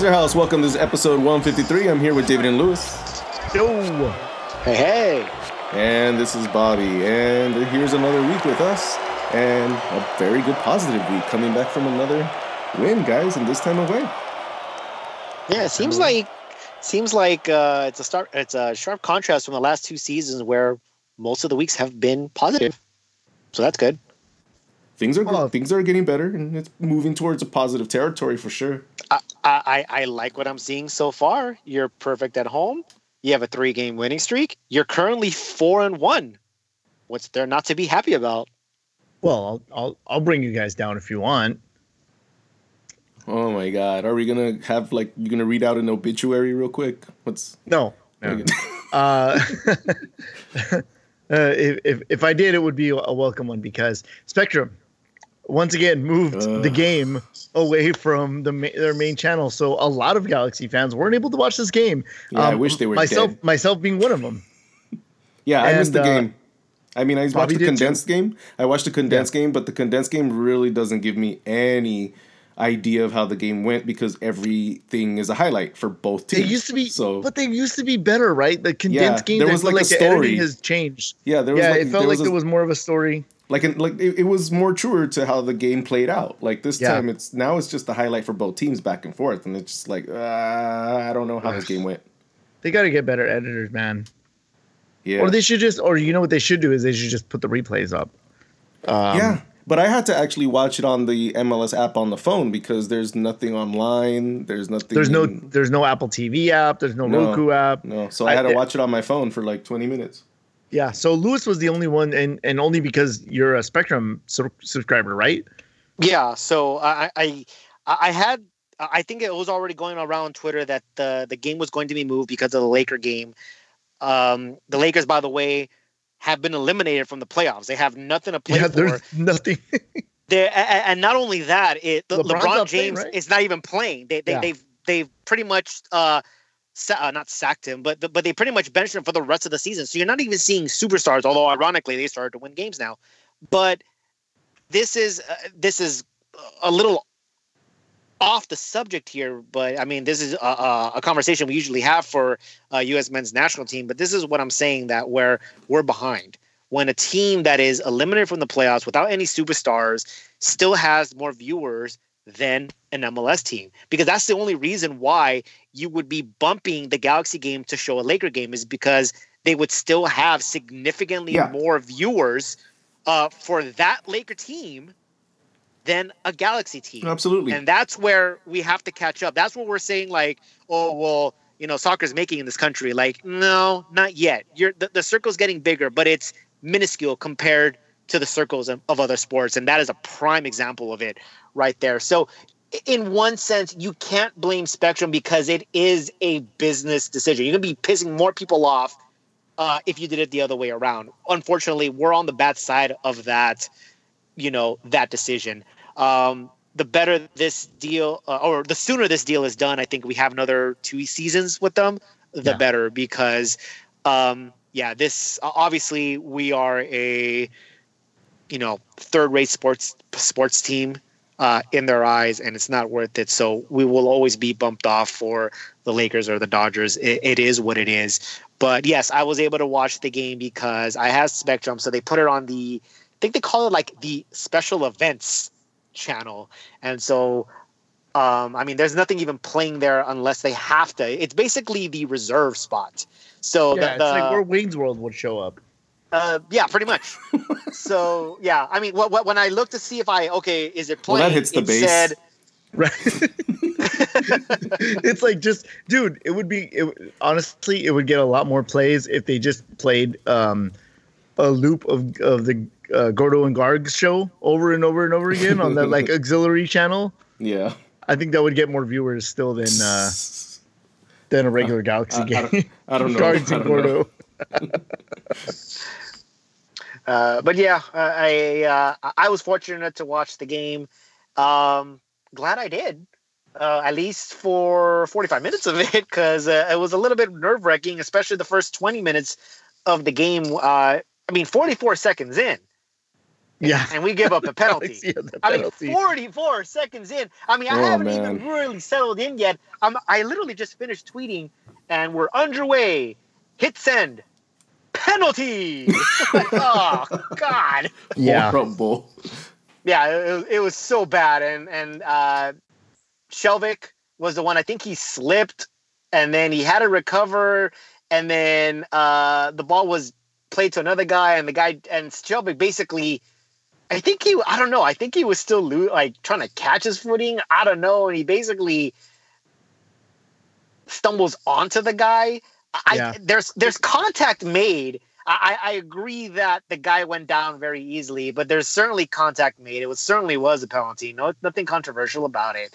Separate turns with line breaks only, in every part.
LA is your house. Welcome. To this episode 153. I'm here with David and Lewis.
Yo.
Hey, hey.
And this is Bobby. And here's another week with us. And a very good positive week coming back from another win, guys, and this time away.
Yeah, it seems like seems like uh, it's a start it's a sharp contrast from the last two seasons where most of the weeks have been positive. So that's good.
Things are
Well,
things are getting better and it's moving towards a positive territory for sure.
I, I, I like what I'm seeing so far. You're perfect at home. You have a three game winning streak. You're currently four and one. What's there not to be happy about?
Well, I'll, I'll I'll bring you guys down if you want.
Oh my god. Are we gonna have like you gonna read out an obituary real quick? What's
No. no. uh, uh, if, if if I did, it would be a welcome one because Spectrum once again moved
Ugh.
the game away from the ma- their main channel, so a lot of Galaxy fans weren't able to watch this game. Um,
I wish they were
myself
dead.
myself being one of them.
Yeah, I missed the
uh,
game. I mean, I watched the
did too.
condensed game. I watched the condensed game, but the condensed game really doesn't give me any idea of how the game went because everything is a highlight for both
They
teams.
used to be,
so.
but they used to be better, right? The condensed
Yeah,
game,
there was
feel
like a story.
has changed.
yeah, there was
yeah,
like,
it felt
there
like
was a-
there was more of a story.
Like an, like it, it was more truer to how the game played out. Like this
Yeah.
time, it's now it's just the highlight for both teams back and forth, and it's just like uh, I don't know how this game went.
They got to get better editors, man.
Yeah,
Or they should just, or you know what they should do is they should just put the replays up. Um,
yeah. But I had to actually watch it on the MLS app on the phone because there's nothing online. There's nothing.
There's no, there's no Apple TV app. There's no,
No.
Roku app.
No, so I
I-
had to watch it on my phone for like 20 minutes.
Yeah. So Lewis was the only one, and and only because you're a Spectrum su- subscriber, right?
Yeah, so I I I had I think it was already going around Twitter that the the game was going to be moved because of the Laker game. Um, the Lakers, by the way, have been eliminated from the playoffs. They have nothing to play
yeah.
for.
There's nothing.
They and, not only that, it
LeBron's
LeBron
not playing,
James
right?
is not even playing. They they
Yeah.
they've they've pretty much uh, uh not sacked him, but but they pretty much benched him for the rest of the season. So you're not even seeing superstars. Although ironically, they started to win games now. But this is uh, this is a little off the subject here, but I mean, this is a, a, conversation we usually have for uh, U.S. men's national team. But this is what I'm saying that where we're behind when a team that is eliminated from the playoffs without any superstars still has more viewers than an MLS team because that's the only reason why you would be bumping the Galaxy game to show a Laker game is because they would still have significantly
Yeah.
more viewers uh, for that Laker team than a Galaxy team.
Absolutely.
And that's where we have to catch up. That's what we're saying, like, oh well, you know, soccer's making in this country. Like, no, not yet. You're the, the circle's getting bigger, but it's minuscule compared to the circles of, of other sports. And that is a prime example of it right there. So in one sense, you can't blame Spectrum because it is a business decision. You're gonna be pissing more people off uh, if you did it the other way around. Unfortunately, we're on the bad side of that, you know, that decision. Um, the better this deal, uh, or the sooner this deal is done, I think we have another two seasons with them, the
Yeah.
better because, um, yeah, this obviously we are a, you know, third-rate sports sports team uh, in their eyes, and it's not worth it. So we will always be bumped off for the Lakers or the Dodgers. It, it is what it is. But yes, I was able to watch the game because I have Spectrum, so they put it on the, I think they call it like the special events channel, and so. Um, I mean, there's nothing even playing there unless they have to. It's basically the reserve spot. So
yeah,
the,
it's like where Wayne's World would show up.
Uh, yeah, pretty much. so yeah, I mean, what, what, when I looked to see if I okay, is it
Well,
playing?
that hits the base.
said
Right. it's like just, dude. It would be it, honestly, it would get a lot more plays if they just played um, a loop of of the uh, Gordo and Garg show over and over and over again on that like auxiliary channel.
yeah.
I think that would get more viewers still than uh, than a regular Galaxy
I- I
game.
don't- I don't know.
Gargs and. Gordo.
Uh, but yeah, I uh, I was fortunate to watch the game. Um, glad I did. Uh, at least for 45 minutes of it, because uh, it was a little bit nerve wracking, especially the first 20 minutes of the game. Uh, I mean, 44 seconds in,
Yeah.
and we give up a penalty.
Yeah,
I mean, 44 seconds in. I mean, I
Oh,
haven't
man.
even really settled in yet. I'm, I literally just finished tweeting, and we're underway. Hit send. Penalty. oh God.
yeah.
Horrible.
Yeah, it, was- it was so bad, and and uh, Skjelvik was the one. I think he slipped, and then he had to recover, and then uh, the ball was played to another guy, and the guy and Skjelvik basically. I think he, I don't know. I think he was still lo- like trying to catch his footing. I don't know. And he basically stumbles onto the guy. I,
Yeah.
there's there's contact made. I, I I agree that the guy went down very easily, but there's certainly contact made. It was certainly was a penalty. No, nothing controversial about it.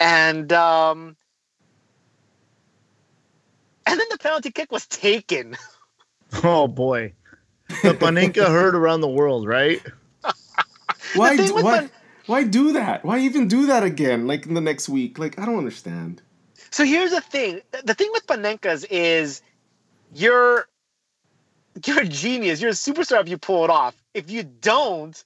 And um, and then the penalty kick was taken.
Oh boy. The Panenka heard around the world, right?
Why? do- Why?
the-
Why do that? Why even do that again? Like in the next week? Like I don't understand.
So here's the thing. The thing with Panenkas is you're you're a genius. You're a superstar if you pull it off. If you don't,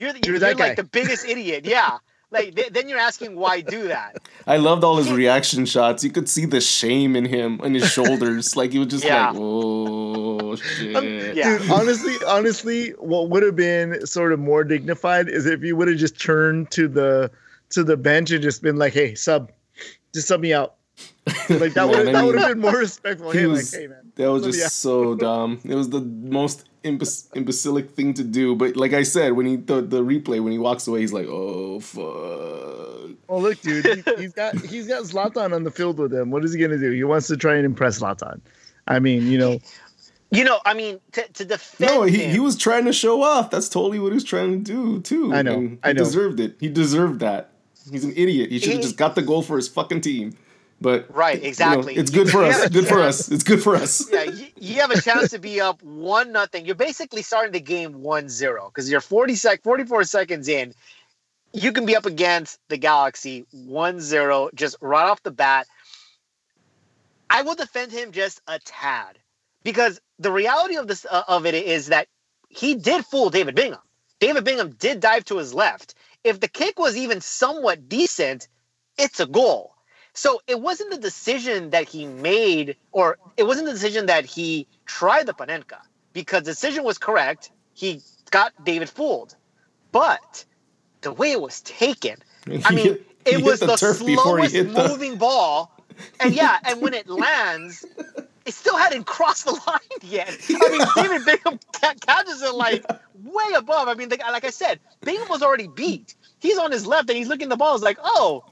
you're, the-
You're
you're, like
guy.
the biggest idiot. Yeah. Like th- then you're asking why do that?
I loved all his reaction shots. You could see the shame in him in his shoulders. like he was just
Yeah.
like, "Oh shit."
Um, yeah.
Dude, honestly, honestly, what would have been sort of more dignified is if you would have just turned to the to the bench and just been like, "Hey, sub, just sub me out." Like that would that would have been more respectful.
he
Hey,
was-
like, hey man,
That was just so dumb. It was the most imbec- imbecilic thing to do. But like I said, when he the, the replay when he walks away, he's like, "Oh fuck."
Oh look, dude, he, he's got he's got Zlatan on the field with him. What is he gonna do? He wants to try and impress Zlatan. I mean, you know,
You know, I mean, to, to defend
No, he,
him,
he was trying to show off. That's totally what he was trying to do too.
I know,
And he
I know.
deserved it. He deserved that. He's an idiot. He should have just got the goal for his fucking team. But
Right,
you know,
exactly.
it's good for us. Good for us. It's good for us.
yeah, you, you have a chance to be up one nothing. You're basically starting the game 1-0 because you're 40 sec 44 seconds in. You can be up against the Galaxy 1-0 just right off the bat. I will defend him just a tad because the reality of this uh, of it is that he did fool David Bingham. David Bingham did dive to his left. If the kick was even somewhat decent, it's a goal. So it wasn't the decision that he made, or it wasn't the decision that he tried the Panenka, because the decision was correct. He got David fooled. But the way it was taken, I mean, it was
the
the,
turf before he
slowest
hit the-
moving ball. And yeah, and when it lands, it still hadn't crossed the line yet. I mean, David Bingham ca- catches it like way above. I mean, the, like I said, Bingham was already beat. He's on his left and he's looking at the ball. He's like, oh,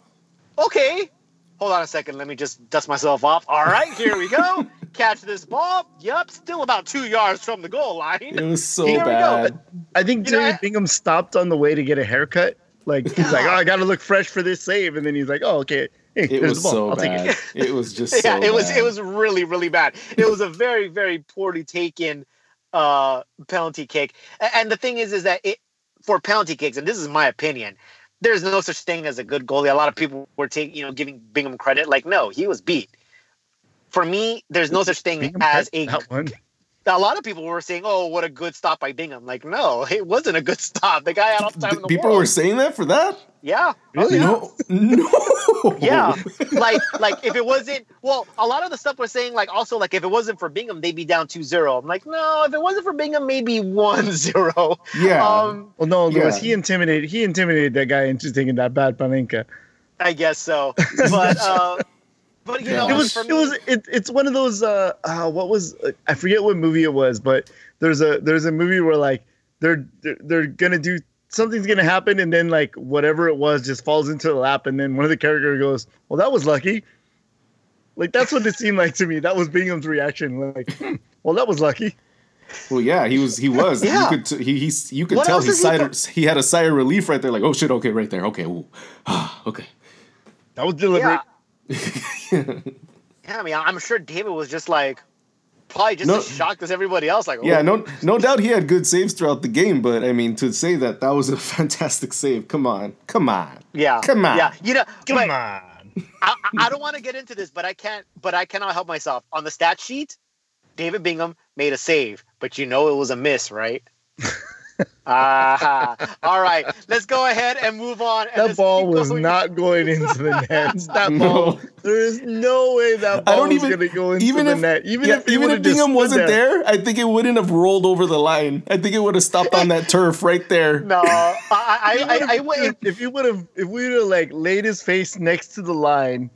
okay. Hold on a second. Let me just dust myself off. All right, here we go. Catch this ball. Yup, still about two yards from the goal line.
It was so
Here we go.
bad.
I think
You know,
Bingham stopped on the way to get a haircut. Like he's like, "Oh, I got to look fresh for this save," and then he's like, "Oh, okay, hey,
It was so
I'll
bad.
it."
It was just
yeah,
so
it was it was really really bad. It was a very very poorly taken uh, penalty kick. And the thing is, is that it for penalty kicks, and this is my opinion. There's no such thing as a good goalie. A lot of people were taking, you know, giving Bingham credit. Like, no, he was beat. For me, there's no such thing
Bingham
as a.
one.
A lot of people were saying, "Oh, what a good stop by Bingham." Like, no, it wasn't a good stop. The guy had all the time in the
People
world.
were saying that for that?
yeah,
Really?
Oh, yeah.
No, no.
Yeah, like like if it wasn't well, a lot of the stuff was saying like also like if it wasn't for Bingham, they'd be down 2-0. I'm like, no, if it wasn't for Bingham, maybe 1-0.
yeah.
Um,
Well, no, Lewis,
Yeah.
he intimidated he intimidated that guy into taking that bad panenka.
I guess so. But uh but you know,
It was
for
it was it, it's one of those uh, uh what was uh, I forget what movie it was, but there's a there's a movie where like they're they're, they're gonna do something's gonna happen and then like whatever it was just falls into the lap and then one of the characters goes, well that was lucky. Like that's what it seemed like to me. That was Bingham's reaction. Like, hmm, well that was lucky.
Well, yeah, he was. He was.
Yeah.
You could. T- he. He's. You could
What
tell he
is he
sighed. he had a sigh of relief right there. Like, oh shit. Okay, right there. Okay. Ooh. Ah. okay.
That was deliberate.
yeah. Yeah, I mean, I'm sure David was just like probably just
No.
as shocked as everybody else. Like,
Yeah.
oh,
No. No doubt he had good saves throughout the game. But I mean, to say that that was a fantastic save. Come on. Come on.
yeah,
Come on.
yeah. You know,
Come
but
on.
I, I I don't want to get into this, but I can't. But I cannot help myself. On the stat sheet, David Bingham made a save, but you know it was a miss, right? Ah, all right. Let's go ahead and move on. and
That ball was
going.
not going into the net. That
No.
ball, there is no way that ball
I don't
was
even-
going to go into
even
the
if-
net. Even
Yeah,
if,
even if
would've
Bingham wasn't there. I think it wouldn't have rolled over the line. I think it would have stopped on that turf right there.
No, I, I, I, I, I
if,
wouldn't.
if you would have, if we would have like laid his face next to the line,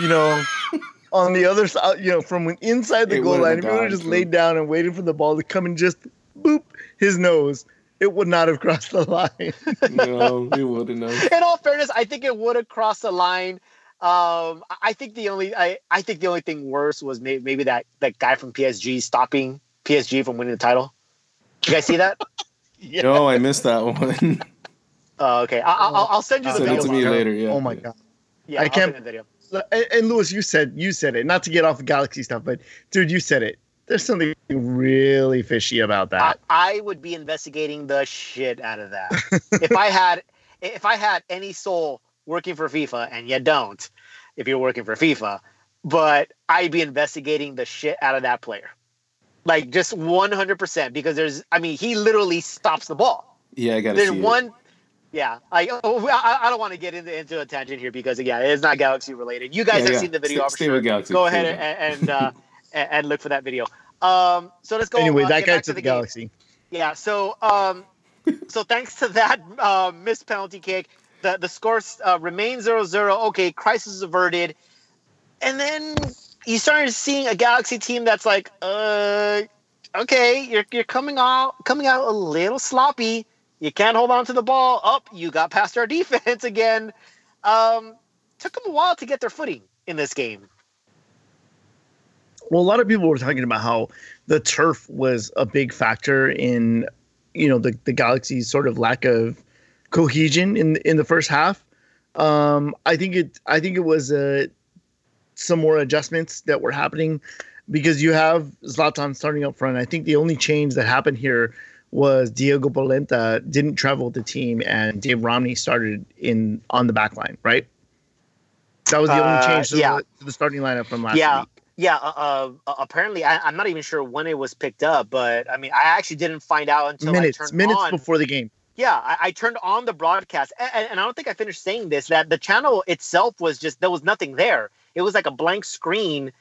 you know, on the other side, you know, from inside the
It
goal line,
have
if you would have just laid down and waited for the ball to come and just boop his nose, it would not have crossed the line.
no, it wouldn't have.
In all fairness, I think it would have crossed the line. Um, I- I think the only, I, I think the only thing worse was maybe, maybe that that guy from PSG stopping PSG from winning the title. You guys see that?
yeah.
No, I missed that one.
Oh, okay. I, I, I'll- I'll send you the
Send
video.
it to me later. Yeah.
oh my
yeah.
god.
Yeah,
I
I'll
can't-
send the video.
And, and Lewis, you said you said it. Not to get off of Galaxy stuff, but dude, you said it. There's something really fishy about that.
I would be investigating the shit out of that. if I had if I had any soul working for FIFA, and you don't, if you're working for FIFA, but I'd be investigating the shit out of that player. Like just 100% because there's I mean he literally stops the ball.
Yeah, I gotta
There's
see it.
one yeah, I, oh, I I don't want to get into, into a tangent here because yeah, it's not Galaxy related. You guys
Yeah,
have
yeah.
seen the video,
Stay- stay
sure.
with Galaxy,
Go ahead
with
and and, uh, and and look for that video. Um, so let's go.
anyway,
uh,
that guy
back
to the,
game.
Galaxy.
Yeah. So, um, so thanks to that uh, missed penalty kick, the the score uh, remains 0-0. Okay, crisis averted, and then you started seeing a Galaxy team that's like, uh, okay, you're you're coming out coming out a little sloppy. You can't hold on to the ball. Up, you got past our defense again. Um, took them a while to get their footing in this game.
Well, a lot of people were talking about how the turf was a big factor in, you know, the, the Galaxy's sort of lack of cohesion in in the first half. Um, I think it I think it was uh, some more adjustments that were happening because you have Zlatan starting up front. I think the only change that happened here was Diego Polenta didn't travel with the team and Dave Romney started in on the back line, right? That was the only
Uh,
change to,
yeah.
the, to the starting lineup from last
Yeah.
week.
Yeah, uh, uh, apparently I, I'm not even sure when it was picked up, but I mean I actually didn't find out until
minutes
I turned
minutes
on.
before the game.
Yeah, I, I turned on the broadcast, and, and I don't think I finished saying this. That the channel itself was just there was nothing there. It was like a blank screen,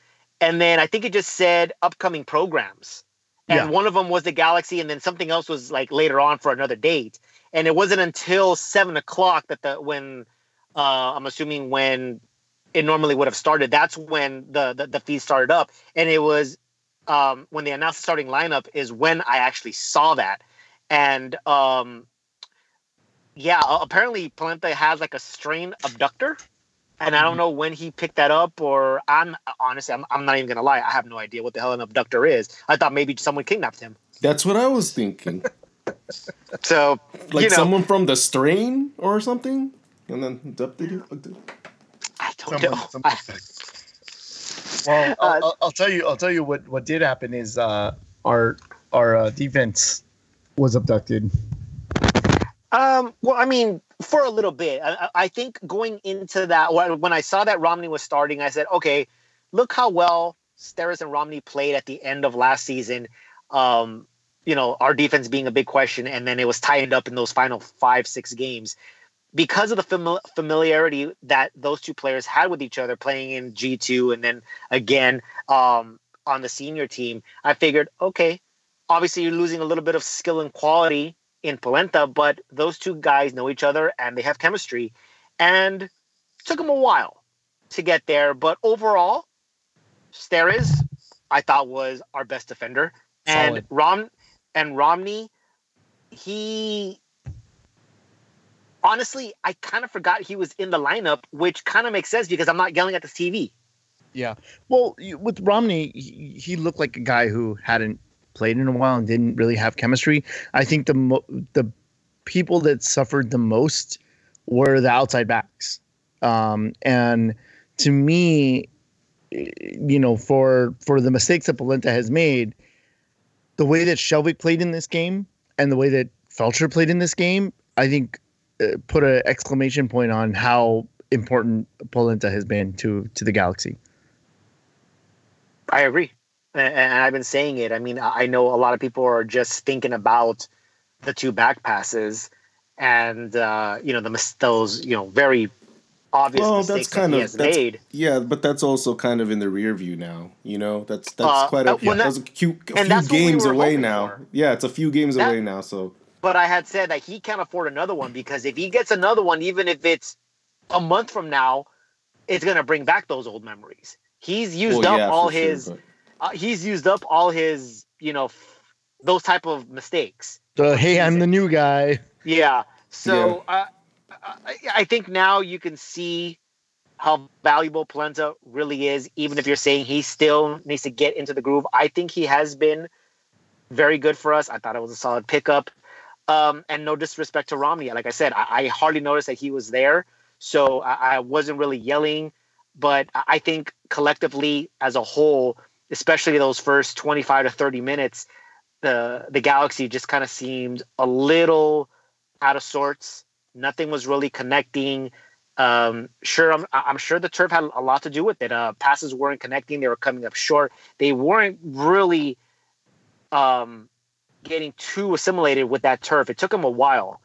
and then I think it just said upcoming programs, and
Yeah.
one of them was the Galaxy, and then something else was like later on for another date. And it wasn't until seven o'clock that the when uh, I'm assuming when it normally would have started. That's when the the, the feed started up, and it was um, when they announced the starting lineup is when I actually saw that, and um, yeah, uh, apparently Polenta has like a strain abductor, and I don't know when he picked that up, or I'm honestly I'm, I'm not even gonna lie, I have no idea what the hell an abductor is. I thought maybe someone kidnapped him.
That's what I was thinking.
So
Like
you know,
someone from the strain or something. And then adopted it.
Don't
Someone-
know.
someone Well, I'll,
Uh,
I'll, I'll tell you. I'll tell you what what did happen is uh, our our uh, defense was abducted.
Um, well, I mean, for a little bit, I, I- think going into that, when when I saw that Romney was starting, I said, okay, look how well Steres and Romney played at the end of last season. Um, you know, our defense being a big question, and then it was tied up in those final five, six games because of the fami- familiarity that those two players had with each other playing in G2 and then again um, on the senior team. I figured, okay, obviously you're losing a little bit of skill and quality in Polenta, but those two guys know each other and they have chemistry. And took them a while to get there, but overall, Steres, I thought was our best defender, and Rom and Romney, he honestly, I kind of forgot he was in the lineup, which kind of makes sense because I'm not yelling at the TV.
Yeah. Well, with Romney, he, he looked like a guy who hadn't played in a while and didn't really have chemistry. I think the mo- the people that suffered the most were the outside backs. Um, and to me, you know, for for the mistakes that Polenta has made, the way that Skjelvik played in this game and the way that Feltscher played in this game, I think put an exclamation point on how important Polenta has been to to the Galaxy.
I agree. And, and I've been saying it. I mean, I I know a lot of people are just thinking about the two back passes and uh, you know the mis- those you know very obvious
Well,
mistakes
that's kind
that he
of
has
that's,
made.
yeah, but that's also kind of in the rear view now. You know, that's that's
Uh,
quite a,
uh, well, that-
that's a, few, a few
that's what we
games away now.
for.
Yeah, it's a few games
That-
away now. So
But I had said that he can't afford another one because if he gets another one, even if it's a month from now, it's gonna bring back those old memories. He's used
well,
up
yeah,
all
for sure,
his.
but-
uh, he's used up all his. You know, f- those type of mistakes.
The hey, I'm the new guy.
Yeah. So uh, I, I think now you can see how valuable Polenta really is, even if you're saying he still needs to get into the groove. I think he has been very good for us. I thought it was a solid pickup. Um, and no disrespect to Romney. Like I said, I, I hardly noticed that he was there. So I, I wasn't really yelling. But I think collectively as a whole, especially those first 25 to 30 minutes, the the Galaxy just kind of seemed a little out of sorts. Nothing was really connecting. Um, sure, I'm, I'm sure the turf had a lot to do with it. Uh, passes weren't connecting; they were coming up short. They weren't really um, getting too assimilated with that turf. It took them a while.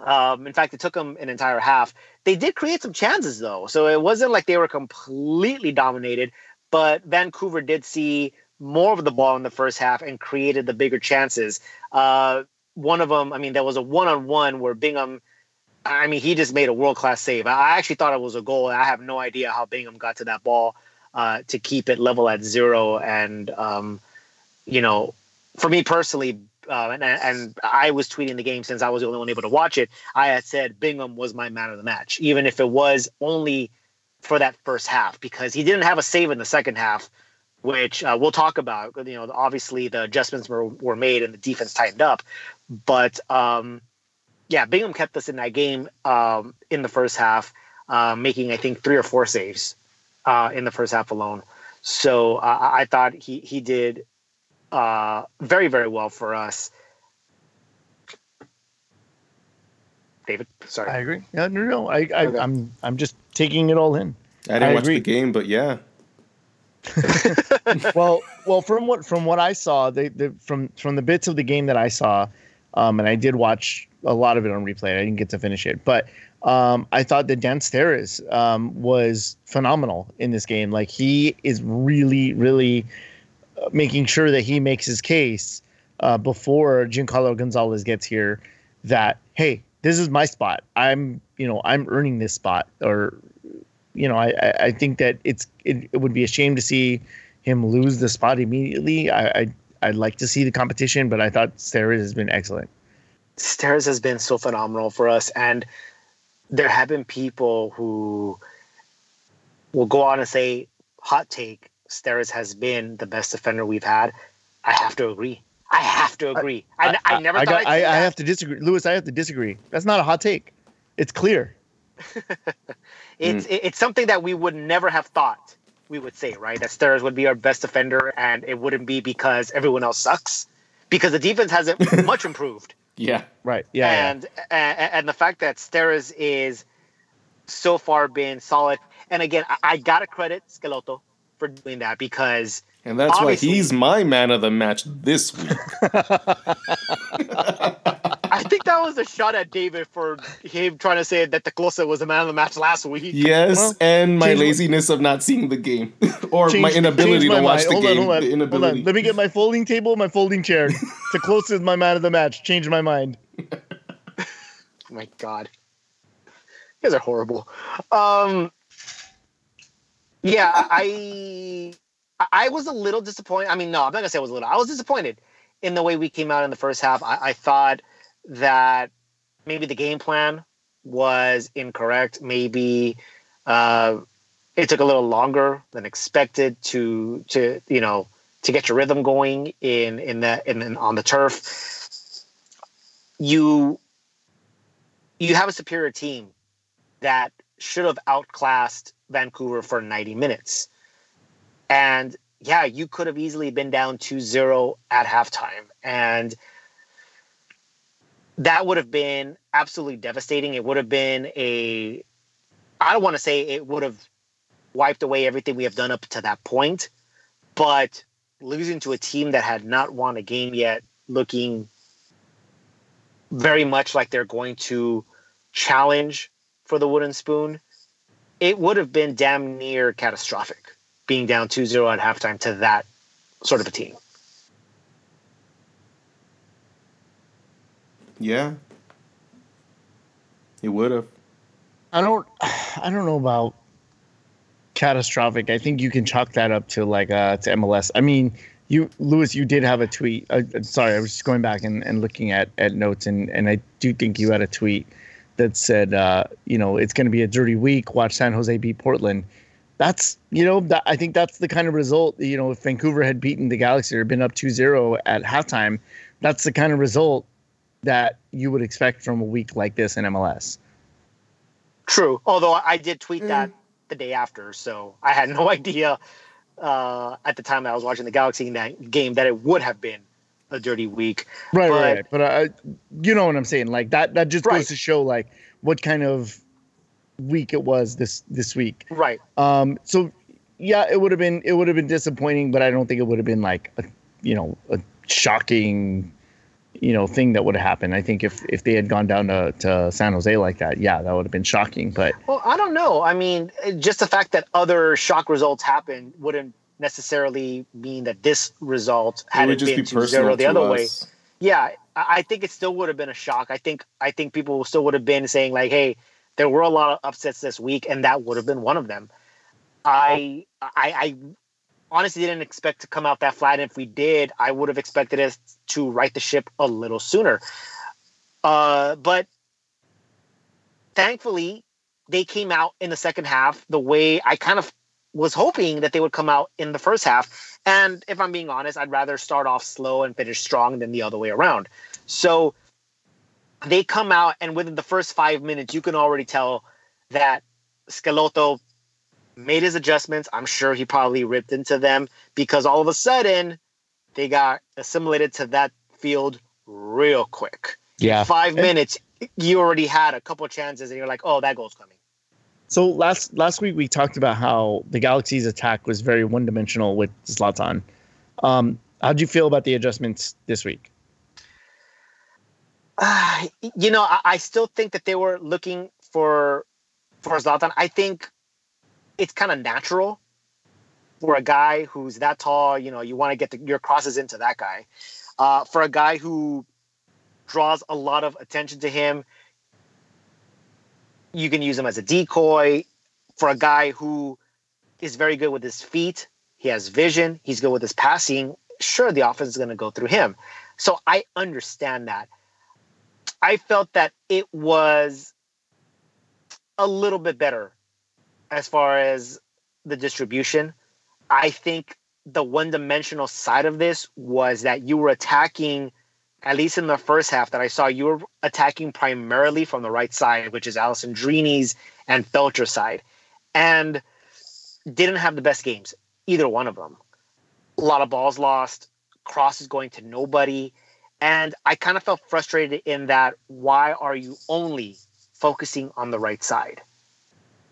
Um, in fact, it took them an entire half. They did create some chances though, so it wasn't like they were completely dominated. But Vancouver did see more of the ball in the first half and created the bigger chances. Uh, one of them, I mean, there was a one-on-one where Bingham. I mean, he just made a world-class save. I actually thought it was a goal. I have no idea how Bingham got to that ball uh, to keep it level at zero. And um, you know, for me personally, uh, and, and I was tweeting the game since I was the only one able to watch it. I had said Bingham was my man of the match, even if it was only for that first half, because he didn't have a save in the second half, which uh, we'll talk about. You know, obviously the adjustments were, were made and the defense tightened up, but um, yeah, Bingham kept us in that game um, in the first half, uh, making I think three or four saves uh, in the first half alone. So uh, I thought he he did uh, very very well for us. David, sorry.
I agree. No, no, no. I, I
Okay.
I'm I'm just taking it all in.
I didn't
I
watch
agree.
the game, but yeah,
well, well, from what from what I saw, they, the from from the bits of the game that I saw, um, and I did watch a lot of it on replay. I didn't get to finish it, but um, I thought that Dan Steres um, was phenomenal in this game. Like he is really, really making sure that he makes his case uh, before Giancarlo Gonzalez gets here. That hey, this is my spot. I'm you know I'm earning this spot, or you know I I, think that it's it, it would be a shame to see him lose the spot immediately. I, I I'd like to see the competition, but I thought Steres has been excellent.
Steres has been so phenomenal for us, and there have been people who will go on and say, "Hot take: Steres has been the best defender we've had." I have to agree. I have to agree. I, I, never
I,
thought
got,
I'd say
I, I have to disagree, Lewis. I have to disagree. That's not a hot take. It's clear.
It's it- it's something that we would never have thought we would say, right? That Steres would be our best defender, and it wouldn't be because everyone else sucks, because the defense hasn't much improved.
yeah,
Right. Yeah. yeah.
and, and and the fact that Steres is so far been solid. And again, I, I gotta credit Schelotto for doing that because
and that's
Obviously.
why he's my man of the match this week.
I think that was a shot at David for him trying to say that the Closa was the man of the match last week.
Yes,
Well,
and my
change my-
laziness of not seeing the game, or
Change-
my inability
my
to watch
mind.
the
hold
game.
On, hold on,
the
hold on. Let me get my folding table, my folding chair. to close is my man of the match. Change my mind.
Oh my god. You guys are horrible. Um Yeah, I I was a little disappointed. I mean, no, I'm not gonna say I was a little. I was disappointed in the way we came out in the first half. I, I thought that maybe the game plan was incorrect. Maybe uh, it took a little longer than expected to to you know to get your rhythm going in in that in, in on the turf. You you have a superior team that should have outclassed Vancouver for 90 minutes. And yeah, you could have easily been down 2-0 at halftime and that would have been absolutely devastating. It would have been a I don't want to say it would have wiped away everything we have done up to that point, but losing to a team that had not won a game yet, looking very much like they're going to challenge for the wooden spoon, it would have been damn near catastrophic being down 2-0 at halftime to that sort of a team.
Yeah. It would have.
I don't I don't know about catastrophic. I think you can chalk that up to like uh to MLS. I mean, you Lewis, you did have a tweet. Uh, sorry, I was just going back and, and looking at, at notes and, and I do think you had a tweet that said uh, you know, it's gonna be a dirty week, watch San Jose beat Portland. That's you know, that I think that's the kind of result, you know, if Vancouver had beaten the Galaxy or been up 2-0 at halftime, that's the kind of result that you would expect from a week like this in MLS.
True. Although I did tweet mm. that the day after, so I had no idea uh, at the time that I was watching the Galaxy game that it would have been a dirty week.
Right, but, right. But uh, you know what I'm saying? Like that. That just right. goes to show like what kind of week it was this this week.
Right.
Um. So yeah, it would have been it would have been disappointing, but I don't think it would have been like a, you know a shocking you know thing that would have happened. I think if if they had gone down to, to San Jose like that, yeah, that would have been shocking. But
well, I don't know. I mean, just the fact that other shock results happened wouldn't necessarily mean that this result had it been be zero the other us. way. Yeah, I think it still would have been a shock. I think I think people still would have been saying like, "Hey, there were a lot of upsets this week, and that would have been one of them." I I, I honestly didn't expect to come out that flat. And if we did, I would have expected us to right the ship a little sooner. Uh, but thankfully, they came out in the second half the way I kind of was hoping that they would come out in the first half. And if I'm being honest, I'd rather start off slow and finish strong than the other way around. So they come out, and within the first five minutes, you can already tell that Schelotto made his adjustments. I'm sure he probably ripped into them because all of a sudden they got assimilated to that field real quick.
Yeah.
Five minutes, you already had a couple chances and you're like, oh, that goal's coming.
So last last week we talked about how the Galaxy's attack was very one dimensional with Zlatan. Um, how do you feel about the adjustments this week?
Uh, you know, I, I, still think that they were looking for for Zlatan. I think it's kind of natural for a guy who's that tall. You know, you want to get the, your crosses into that guy. Uh, for a guy who draws a lot of attention to him, you can use him as a decoy. For a guy who is very good with his feet, he has vision, he's good with his passing. Sure, the offense is going to go through him. So I understand that. I felt that it was a little bit better as far as the distribution. I think the one dimensional side of this was that you were attacking, at least in the first half that I saw, you were attacking primarily from the right side, which is Alessandrini's and Feltscher's side, and didn't have the best games, either one of them. A lot of balls lost, crosses going to nobody. And I kind of felt frustrated in that why are you only focusing on the right side?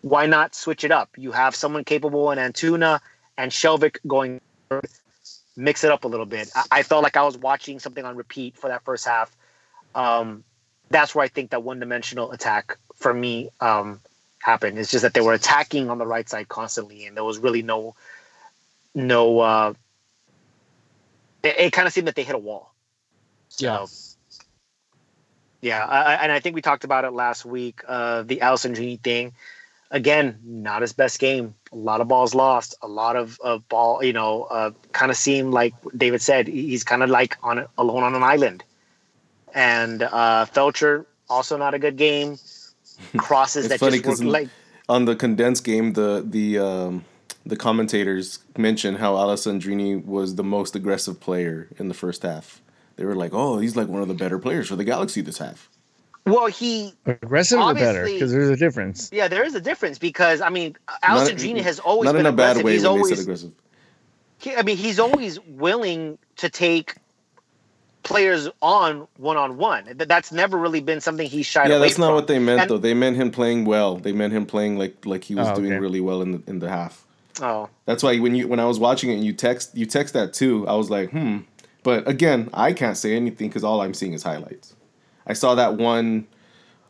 why not switch it up? You have someone capable in Antuna and Skjelvik going mix it up a little bit. I, I, felt like I was watching something on repeat for that first half. Um, that's where I think that one dimensional attack for me um, happened. It's just that they were attacking on the right side constantly, and there was really no no. Uh, it, it kind of seemed that they hit a wall.
So, yeah.
Yeah, I, and I think we talked about it last week. Uh, the Alessandrini thing again, not his best game. A lot of balls lost. A lot of, of ball, you know, uh, kind of seemed like David said, he's kind of like on alone on an island. And uh, Feltscher also not a good game. Crosses that just work like
on the condensed game. The the um, the commentators mentioned how Alessandrini was the most aggressive player in the first half. They were like, "Oh, he's like one of the better players for the Galaxy this half."
Well, he
aggressive or better because there's a difference.
Yeah, there is a difference because I mean, Alessandrini has always not been in a aggressive. bad way. He's always aggressive. He, I mean, he's always willing to take players on one on one. That's never really been something he shied
yeah,
away
that's not from. what they meant and, though. They meant him playing well. They meant him playing like like he was oh, doing really well in the in the half.
Oh,
that's why when you when I was watching it and you text you text that too, I was like, hmm. But again, I can't say anything because all I'm seeing is highlights. I saw that one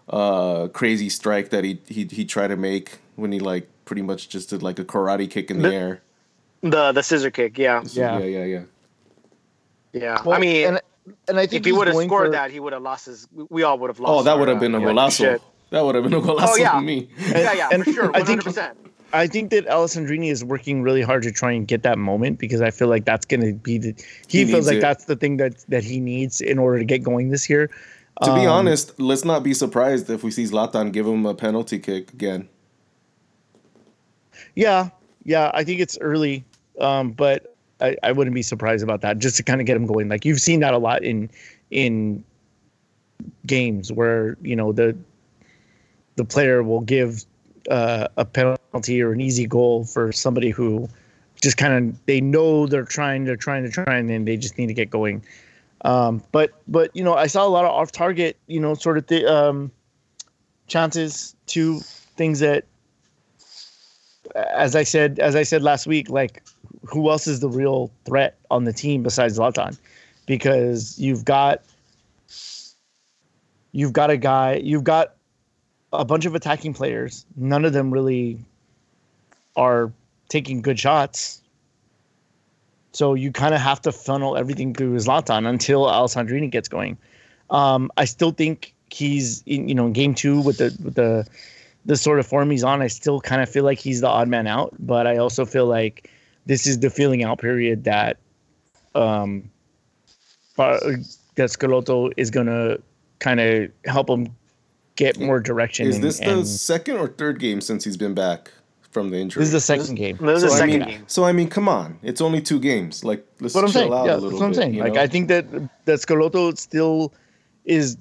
uh, crazy strike that he he he tried to make when he like pretty much just did like a karate kick in the,
The-
air.
The the scissor kick, yeah,
Yeah.
yeah, yeah, yeah.
yeah.
Well,
I mean,
and, and I think
if he would have scored
for-
that, he would have lost his. We all would have lost.
Oh, that would have
uh,
been a
like,
golazo.
shit.
That would have been a golazo
Oh, yeah.
to me.
Yeah, yeah,
And
for sure,
I think-
hundred percent.
I think that Alessandrini is working really hard to try and get that moment because I feel like that's going to be the. He,
He
feels like
it.
that's the thing that that he needs in order to get going this year.
To be
Um,
honest, let's not be surprised if we see Zlatan give him a penalty kick again.
Yeah, yeah, I think it's early, um, but I, I wouldn't be surprised about that. Just to kind of get him going. Like you've seen that a lot in in games where you know the the player will give uh, a penalty or an easy goal for somebody who just kind of they know they're trying, they're trying, they're trying, and they just need to get going. Um, but but you know, I saw a lot of off target, you know, sort of the um, chances to things that as I said, as I said last week, like who else is the real threat on the team besides Zlatan? Because you've got you've got a guy, you've got a bunch of attacking players. None of them really are taking good shots. So you kind of have to funnel everything through Zlatan until Alessandrini gets going. Um, I still think he's in, you know, in game two with the with the the sort of form he's on, I still kind of feel like he's the odd man out. But I also feel like this is the feeling out period that um that Schelotto is gonna kind of help him get more direction.
Is
and-
this the
and
second or third game since he's been back from the injury?
this is the second game.
This is the
so I
second
mean,
game.
so I mean, come on, it's only two games. Like, let's
That's what I'm
chill
saying.
out
Yeah,
a
that's what I'm
bit,
saying. Like
know?
I think that that Schelotto still is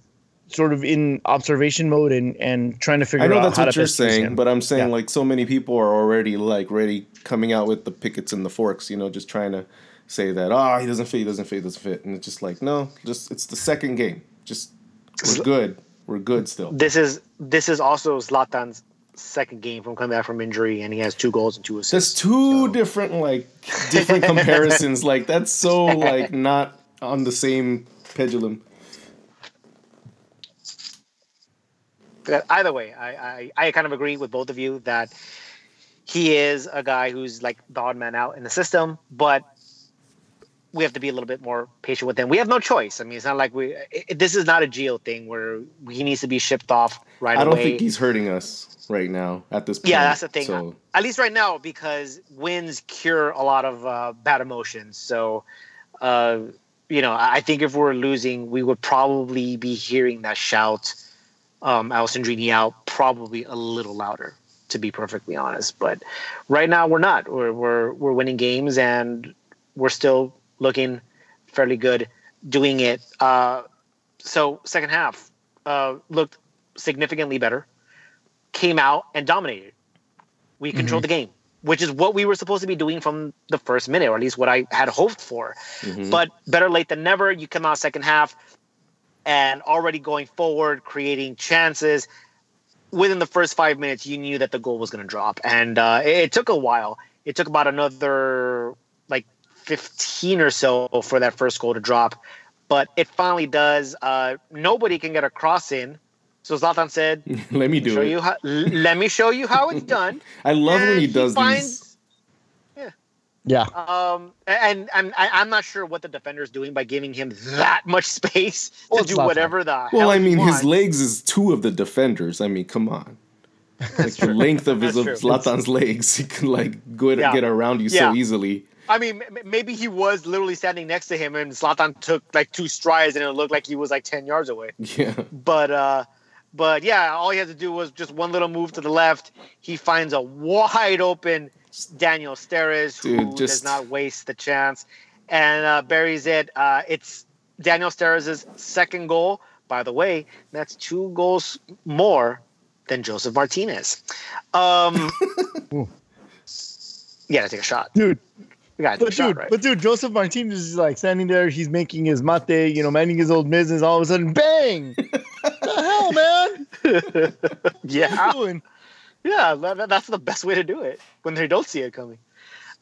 sort of in observation mode and and trying to figure out.
I know
out
that's
how
what
to
you're
best
saying,
him.
but I'm saying
Yeah.
like so many people are already like ready coming out with the pickets and the forks, you know, just trying to say that oh he doesn't fit, he doesn't fit, he doesn't fit, and it's just like no, just it's the second game, just we're good, we're good still.
This is this is also Zlatan's second game from coming back from injury, and he has two goals and two assists.
That's two different like different comparisons. Like that's so like not on the same pendulum.
Either way, I, I I kind of agree with both of you that he is a guy who's like the odd man out in the system, but we have to be a little bit more patient with him. We have no choice. I mean, it's not like we. It, this is not a Geo thing where he needs to be shipped off right
I don't
away.
think he's hurting us right now at this point.
Yeah, that's the thing.
So
At least right now, because wins cure a lot of uh, bad emotions. So, uh, you know, I think if we're losing, we would probably be hearing that shout, um, Alessandrini out, probably a little louder, to be perfectly honest. But right now, we're not. We're we're we're winning games, and we're still looking fairly good doing it. Uh, so second half uh, looked significantly better. Came out and dominated. We controlled the game, which is what we were supposed to be doing from the first minute, or at least what I had hoped for.
mhm.
But better late than never. You come out second half and already going forward, creating chances. Within the first five minutes, you knew that the goal was going to drop, and uh, it, it took a while. It took about another like 15 or so for that first goal to drop, but it finally does. Uh, nobody can get a cross in, so Zlatan said,
let me do
show
it.
you how, let me show you how it's done.
I love when he does
finds-
these.
yeah,
Um, and and I, I'm not sure what the defender is doing by giving him that much space to
Well, it's
do
Zlatan.
whatever the
Well,
hell
I
he
mean, his
wants.
legs is two of the defenders. I mean, come on. Like the length of his of
That's true.
Zlatan's legs, he can like go
Yeah.
get around you
Yeah.
so easily.
I mean, maybe he was literally standing next to him, and Zlatan took like two strides, and it looked like he was like ten yards away.
Yeah.
But uh, but yeah, all he had to do was just one little move to the left. He finds a wide open Daniel Steres, who
Dude,
does not waste the chance, and uh, buries it. Uh, it's Daniel Steres' second goal. By the way, that's two goals more than Josef Martinez. Um,
Ooh.
you gotta take a shot.
dude.
We gotta take
But
a shot,
dude,
right?
but dude, Josef Martinez is like standing there. He's making his mate, you know, minding his old business. All of a sudden, bang! the hell, man? What
yeah? Yeah, that, that's the best way to do it when they don't see it coming.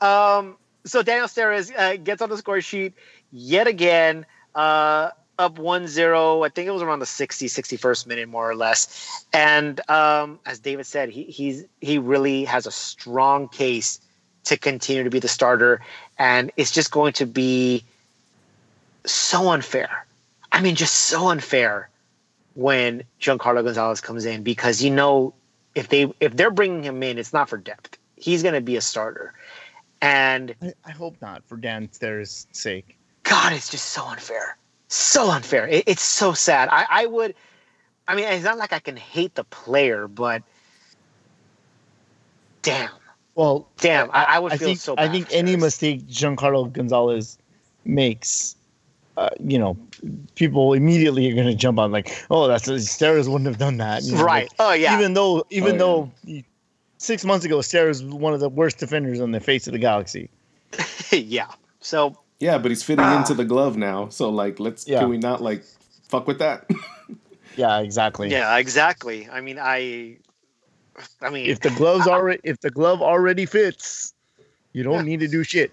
Um, so Daniel Steres uh, gets on the score sheet yet again. Uh, up 1-0. I think it was around the 60, 61st minute, more or less. And um, as David said, he he's he really has a strong case to continue to be the starter, and it's just going to be so unfair. I mean, just so unfair when Giancarlo Gonzalez comes in because you know if they if they're bringing him in, it's not for depth. He's going to be a starter, and
I, I hope not for Dan Steres' sake.
God, it's just so unfair, so unfair. It, it's so sad. I, I would, I mean, it's not like I can hate the player, but damn,
Well,
damn, I, I would
I
feel
think
so. Bad
I think any mistake Giancarlo Gonzalez makes, uh, you know, people immediately are going to jump on like, oh, that's Steres wouldn't have done that, you know,
right?
like,
oh yeah,
Even though, even
Oh,
though he- six months ago, Steres was one of the worst defenders on the face of the galaxy.
yeah. So
Yeah, but he's fitting
Ah.
into the glove now. So like, let's
Yeah.
can we not like fuck with that?
Yeah, exactly.
yeah, exactly. I mean, I, I mean,
If the gloves already, if the glove already fits, you don't
Yeah.
need to do shit.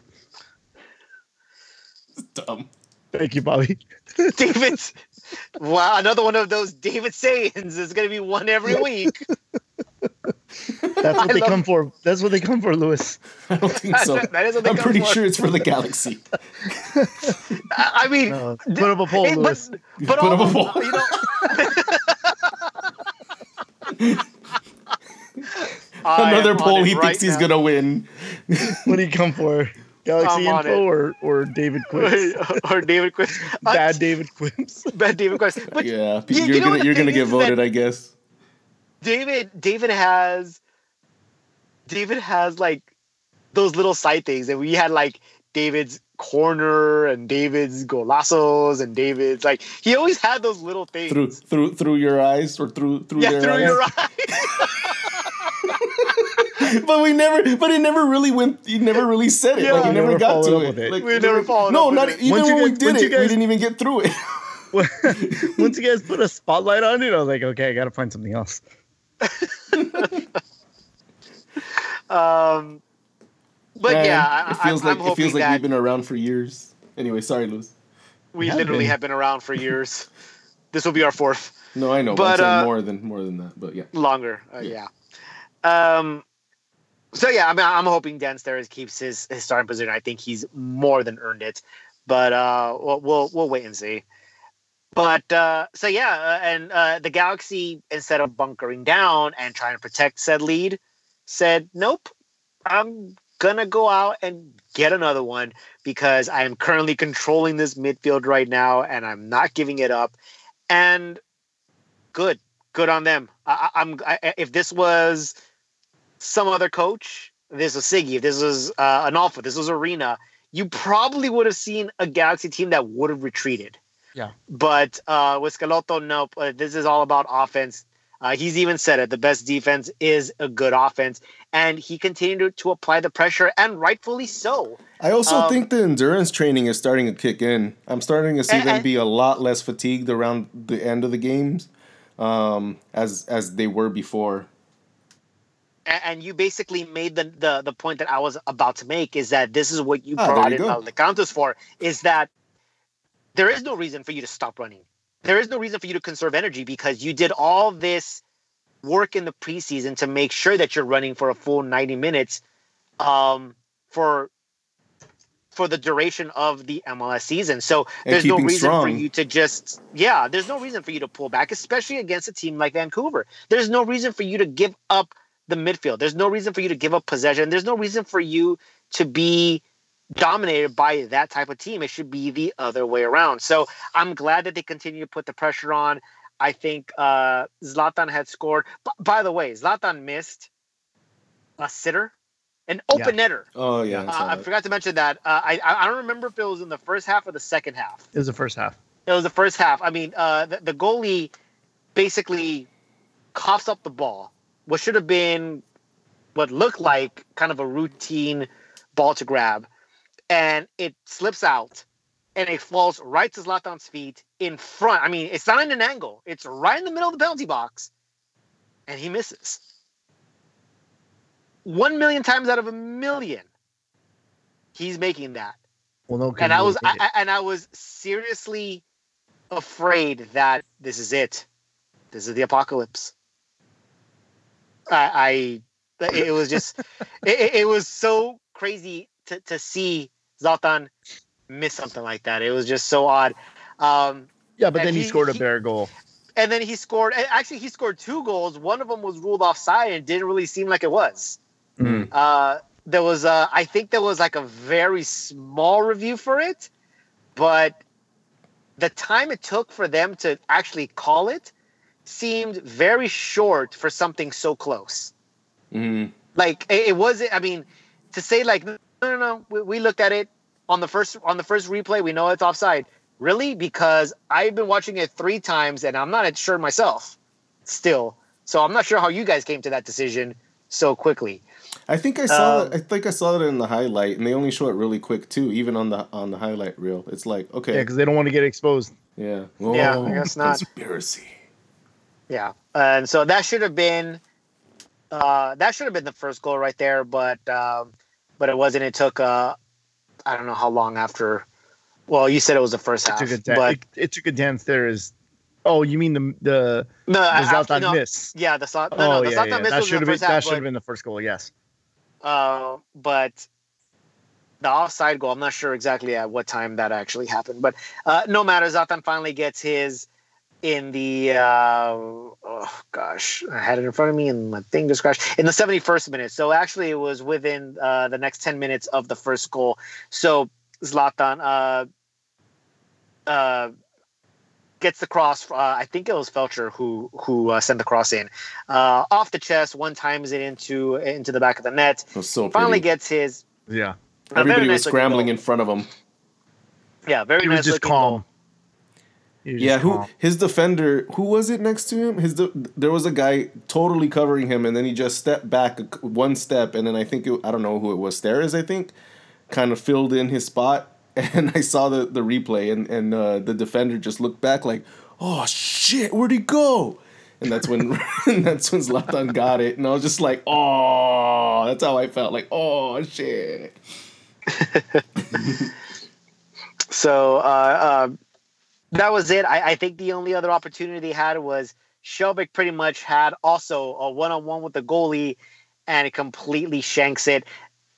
Dumb.
Thank you, Bobby.
David's wow, another one of those David sayings is going to be one every week.
That's what
I
they
love-
come for. That's what they come for, Lewis.
I don't think so.
That is what they
I'm
come
pretty
for.
sure it's for the galaxy.
I I mean,
No, put up a poll,
it-
Lewis.
but, but
Put up a
all-
poll.
you know.
Another
am
poll
it
he
right
thinks he's
now.
gonna win.
What do you come for? Galaxy
I'm
Info or or David Quips?
or David Quist.
Bad David Quips.
Bad David Quist. But
yeah,
you-
you're
you know
gonna you're gonna get voted, I guess.
David David has David has like those little side things and we had like David's corner and David's golazos and David's like he always had those little things.
Through through through your eyes or through through
yeah,
their
through
eyes.
your eyes.
but we never but it never really went you never really said it.
Yeah.
like you
We
never
never
got
followed
to it.
with it.
Like,
We never followed
No,
up
not
it.
even
Once you
when we did it,
guys-
we didn't even get through it.
Once you guys put a spotlight on it, I was like, okay, I gotta find something else.
Um but
Man,
yeah, I,
it feels
I'm,
like
I'm
it feels like we've been around for years. Anyway, sorry, Luz.
we
have
literally
been.
have been around for years. this will be our fourth.
No, I know,
But,
but, I'm
uh,
more than more than that. But yeah,
longer. Uh, yeah.
Yeah.
Um. So yeah, I mean, I'm hoping Dan Steres keeps his his starting position. I think he's more than earned it, but uh, we'll we'll, we'll wait and see. But uh, so yeah, uh, and uh, the Galaxy instead of bunkering down and trying to protect said lead, said nope, I'm gonna go out and get another one because I am currently controlling this midfield right now, and I'm not giving it up. And good, good on them. I, I, if this was some other coach, this was Siggy, if this was uh, Onalfo, this was Arena, you probably would have seen a Galaxy team that would have retreated.
Yeah.
But uh, with Schelotto, nope. Uh, this is all about offense. Uh, he's even said it. The best defense is a good offense, and he continued to apply the pressure, and rightfully so.
I also
Um,
think the endurance training is starting to kick in. I'm starting to see
And-
them be a lot less fatigued around the end of the games, um, as as they were before.
And you basically made the, the the point that I was about to make is that this is what you
there
brought in
go.
the counters for is that there is no reason for you to stop running. There is no reason for you to conserve energy because you did all this work in the preseason to make sure that you're running for a full 90 minutes um, for for the duration of the MLS season. So there's no reason for you to just yeah, there's no reason for you to pull back, especially against a team like Vancouver. There's no reason for you to give up the midfield. There's no reason for you to give up possession. There's no reason for you to be dominated by that type of team. It should be the other way around. So I'm glad that they continue to put the pressure on. I think uh, Zlatan had scored. B- by the way, Zlatan missed a sitter, an open netter.
Oh yeah, I
Uh, I forgot to mention that. Uh, I I don't remember if it was in the first half or the second half.
It was the first half.
It was the first half. I mean, uh, the, the goalie basically coughs up the ball. What should have been what looked like kind of a routine ball to grab, and it slips out, and it falls right to Zlatan's feet in front. I mean, it's not in an angle; it's right in the middle of the penalty box, and he misses. One million times out of a million, he's making that
Well, no,
and I was
I,
and I was seriously afraid that this is it. This is the apocalypse. I, I it was just, it, it was so crazy to, to see Zlatan miss something like that. It was just so odd. Um,
Yeah, but then he,
he-
scored a
he-
bear goal.
and then he scored. Actually, he scored two goals. One of them was ruled offside and didn't really seem like it was.
Mhm.
Uh, there was, a, I think there was like a very small review for it, but the time it took for them to actually call it seemed very short for something so close.
Mhm.
Like it, it wasn't. I mean, to say like no, no, no. We, we looked at it on the first on the first replay. We know it's offside. Really? Because I've been watching it three times and I'm not sure myself. Still, so I'm not sure how you guys came to that decision so quickly.
I think I saw
Um,
it. I think I saw it in the highlight, and they only show it really quick too. Even on the on the highlight reel, it's like okay,
Yeah, because they don't want to get exposed.
yeah,
Yeah, I guess not.
Conspiracy.
Yeah, and so that should have been uh, that should have been the first goal right there, but um, but it wasn't. It took uh, I don't know how long after. Well, you said it was the first half,
It
half,
took a da-
but
it, it took a dance there. Is oh, you mean the the,
no,
the Zlatan
no,
miss?
yeah, the Zlatan, no,
oh
no, the
yeah, yeah.
miss
that should have been
first
that should have been the first goal. Yes.
uh, but the offside goal, I'm not sure exactly at what time that actually happened, but uh, no matter. Zlatan finally gets his in the uh, oh gosh, I had it in front of me and my thing just crashed in the 71st minute. So actually, it was within uh, the next 10 minutes of the first goal. So Zlatan uh, uh, gets the cross. Uh, I think it was Feltscher who who uh, sent the cross in uh, off the chest. One times it into into the back of the net.
It was so pretty.
Finally gets his.
Yeah.
Everybody was
looking
scrambling in front of him.
Yeah, very
He
nice
was just calm.
goal.
He
Yeah, who
calm.
his defender? Who was it next to him? His de- there was a guy totally covering him, and then he just stepped back one step, and then I think it, I don't know who it was. Steres, I think, kind of filled in his spot, and I saw the the replay, and and uh, the defender just looked back like, oh shit, where'd he go? And that's when and that's when Zlatan got it, and I was just like, oh, that's how I felt, like, oh shit.
So uh, uh, that was it. I, I think the only other opportunity they had was Skjelvik pretty much had also a one on one with the goalie and it completely shanks it.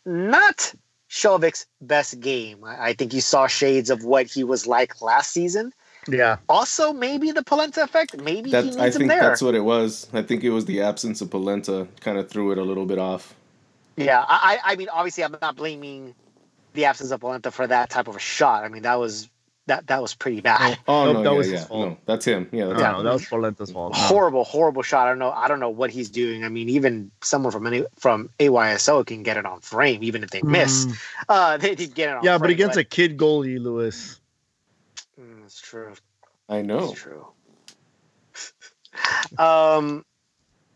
Not Skjelvik's best game. I, I think you saw shades of what he was like last season.
Yeah.
Also, maybe the Polenta effect. Maybe he needs
I
him there.
that's what it was. I think it was the absence of Polenta kind of threw it a little bit off.
Yeah, I, I I mean, obviously, I'm not blaming the absence of Polenta for that type of a shot. I mean, that was that that was pretty bad.
Oh
Nope,
no,
that
yeah,
was
yeah,
his fault.
no, that's him. Yeah, that's
No,
Yeah.
no, that was Polenta's fault.
Horrible, horrible shot. I don't know. I don't know what he's doing. I mean, even someone from any from AYSO can get it on frame, even if they miss.
Mm.
Uh, they did get it on.
Yeah,
frame,
but against a kid goalie, Lewis.
Mm, it's true.
I know.
It's true. um,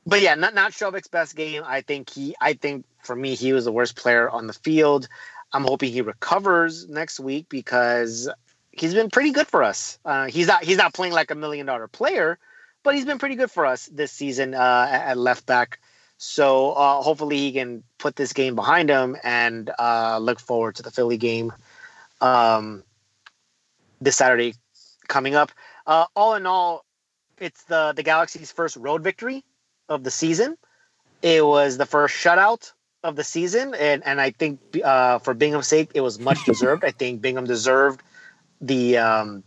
but yeah, not not Skjelvik's best game. I think he. I think for me, he was the worst player on the field. I'm hoping he recovers next week because he's been pretty good for us. Uh, he's not he's not playing like a million dollar player, but he's been pretty good for us this season uh, at, left back. So uh, hopefully he can put this game behind him and uh, look forward to the Philly game um, this Saturday coming up. Uh, all in all, it's the the Galaxy's first road victory of the season. It was the first shutout of the season, and and I think uh, for Bingham's sake, it was much deserved. I think Bingham deserved the um,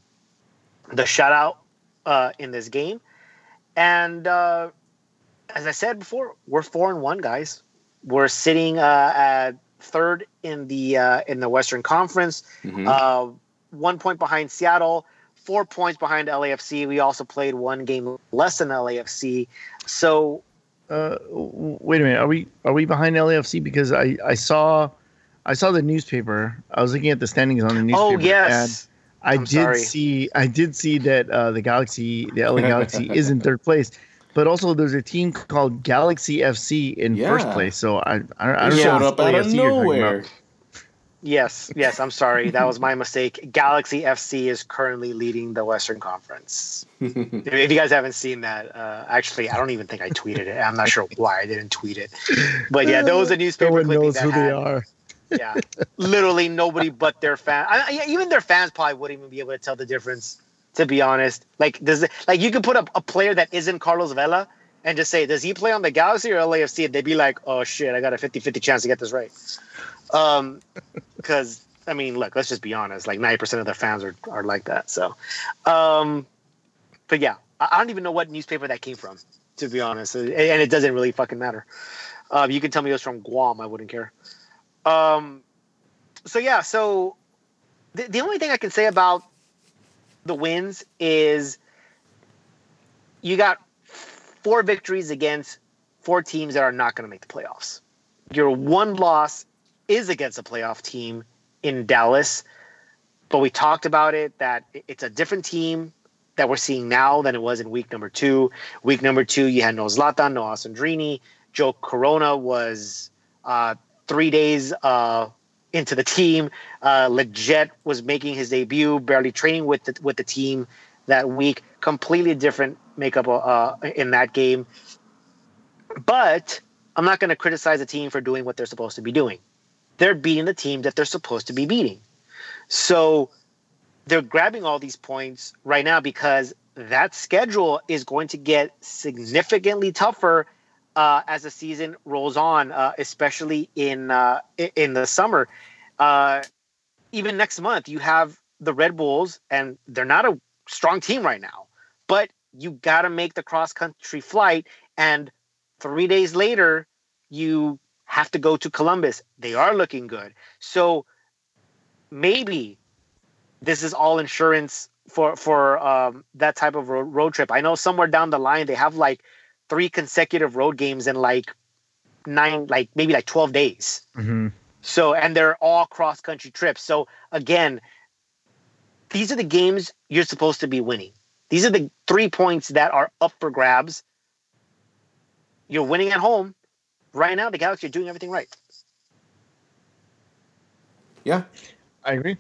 the shutout uh, in this game, and uh, as I said before, we're four and one, guys. We're sitting uh, at third in the uh, in the Western Conference
Mhm.
uh, one point behind Seattle, four points behind LAFC. We also played one game less than LAFC. So
Uh, wait a minute. Are we are we behind LAFC? Because I I saw I saw the newspaper. I was looking at the standings on the newspaper.
oh
and
yes,
I
I'm
did
sorry.
see I did see that uh, the Galaxy, the LA Galaxy, is in third place. But also, there's a team called Galaxy FC in first place. So I I, I don't know.
showed
if
up out of
LAFC you're
nowhere.
yes, yes. I'm sorry, that was my mistake. Galaxy FC is currently leading the Western Conference. if you guys haven't seen that, uh, actually, I don't even think I tweeted it. I'm not sure why I didn't tweet it. But yeah, there was a
No
newspaper
one knows
that
who
had,
they are.
Yeah, literally nobody but their fans. Even their fans probably wouldn't even be able to tell the difference. To be honest, like does it, like you could put up a player that isn't Carlos Vela and just say, does he play on the Galaxy or LAFC? And they'd be like, oh shit, I got a 50-50 chance to get this right. Um, because I mean, look, let's just be honest. Like ninety percent of their fans are are like that. So, um, but yeah, I, I don't even know what newspaper that came from. To be honest, and it doesn't really fucking matter. Um, you can tell me it was from Guam. I wouldn't care. Um, so yeah, so the, the only thing I can say about the wins is you got four victories against four teams that are not going to make the playoffs. Your one loss is against a playoff team in Dallas, but we talked about it that it's a different team that we're seeing now than it was in week number two. Week number two, you had no Zlatan, no Alessandrini. Joe Corona was uh, three days uh, into the team. Uh, Lletget was making his debut, barely training with the, with the team that week. Completely different makeup uh, in that game. But I'm not going to criticize the team for doing what they're supposed to be doing. They're beating the team that they're supposed to be beating. So they're grabbing all these points right now because that schedule is going to get significantly tougher uh, as the season rolls on, uh, especially in uh, in the summer. Uh, even next month, you have the Red Bulls, and they're not a strong team right now, but you got to make the cross country flight, and three days later, you have to go to Columbus. They are looking good, so maybe this is all insurance for for um, that type of road, road trip. I know somewhere down the line they have like three consecutive road games in like nine, like maybe like 12 days.
Mm-hmm.
So, and they're all cross country trips. So, again, these are the games you're supposed to be winning. These are the three points that are up for grabs. You're winning at home. Right now, the Galaxy are doing everything right.
Yeah,
I agree.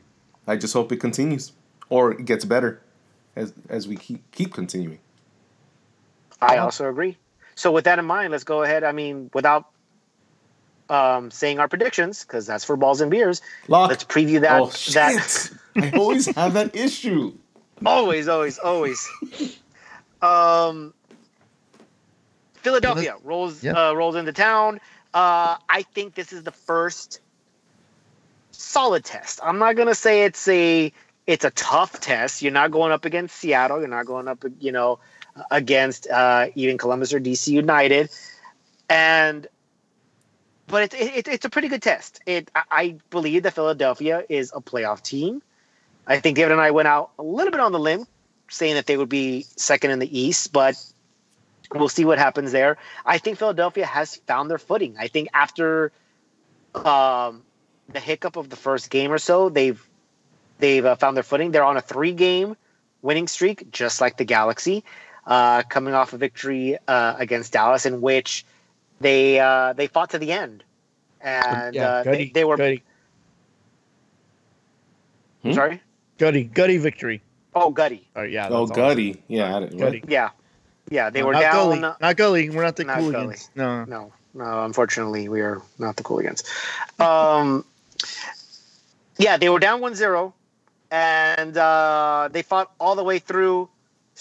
I just hope it continues or it gets better as as we keep keep continuing.
I also agree. So with that in mind, let's go ahead. I mean, without um, saying our predictions, because that's for balls and beers.
Lock.
Let's preview that.
oh
that!
I always have that issue.
always, always, always. Um, Philadelphia rolls
Yep.
uh, rolls into town. Uh, I think this is the first solid test. I'm not gonna say it's a it's a tough test. You're not going up against Seattle. You're not going up, you know, against uh, even Columbus or DC United, and but it's it, it's a pretty good test. It I- believe that Philadelphia is a playoff team. I think David and I went out a little bit on the limb, saying that they would be second in the East, but we'll see what happens there. I think Philadelphia has found their footing. I think after um, the hiccup of the first game or so, they've they've uh, found their footing. They're on a three game winning streak, just like the Galaxy, uh, coming off a victory uh, against Dallas, in which they uh, they fought to the end, and uh, they,
gutty,
they were
gutty,
Hmm?
sorry.
gutty, gutty victory.
Oh, gutty.
Oh yeah.
oh,
that's all.
Gutty. Yeah, I didn't, what?
Gutty.
Yeah, yeah. They
No,
were
not
down.
Gully. Not gully. We're not the
Not
Cooligans. No.
No, no. Unfortunately, we are not the Cooligans. Um, yeah, they were down 1-0, and uh, they fought all the way through.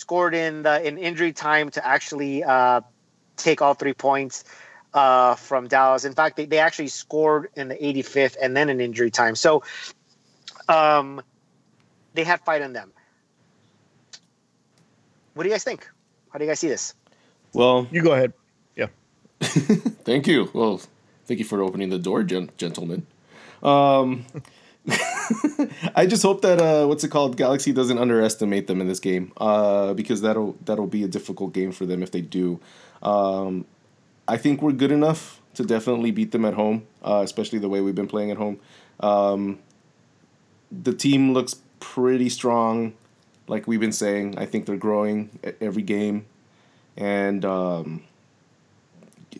Scored in the in injury time to actually uh, take all three points uh, from Dallas. In fact, they, they actually scored in the 85th and then in injury time. So um, they had fight in them. What do you guys think? How do you guys see this?
Well,
You go ahead. Yeah.
thank you. Well, thank you for opening the door, gen- gentlemen. Um, I just hope that uh, what's it called? Galaxy doesn't underestimate them in this game, uh, because that'll that'll be a difficult game for them if they do. Um, I think we're good enough to definitely beat them at home, uh, especially the way we've been playing at home. Um, the team looks pretty strong, like we've been saying. I think they're growing every game, and um,